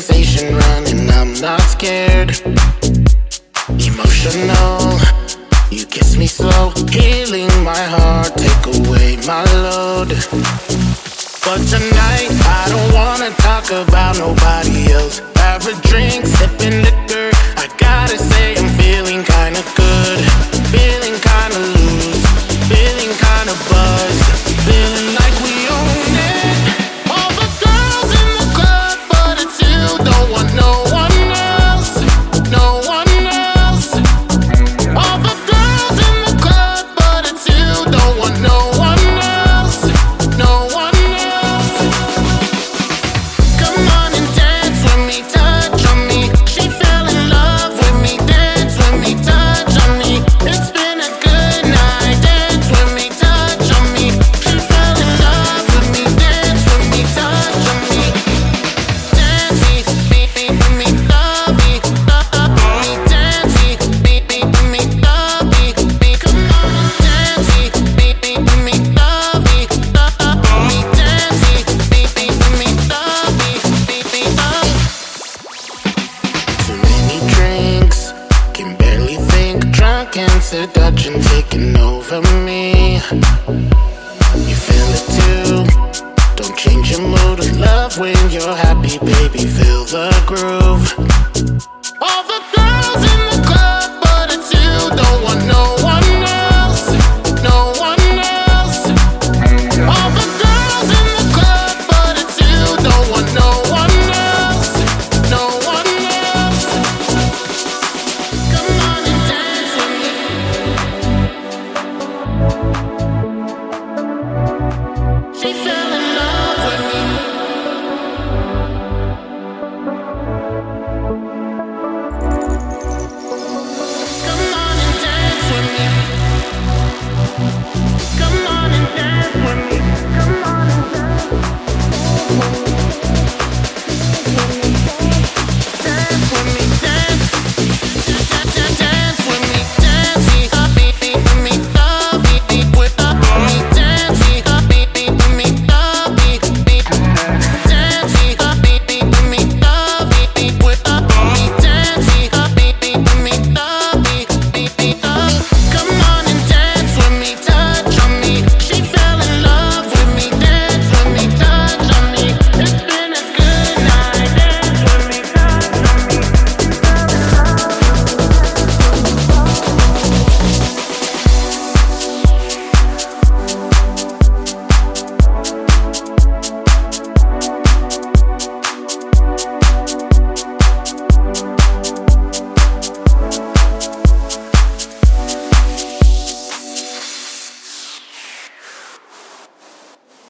sensation running, I'm not scared. Emotional, you kiss me slow, healing my heart, take away my load. But tonight, I don't wanna talk about nobody else. Have a drink, sipping liquor. seduction taking over me. You feel it too. Don't change your mood of love when you're happy, baby. Feel the groove.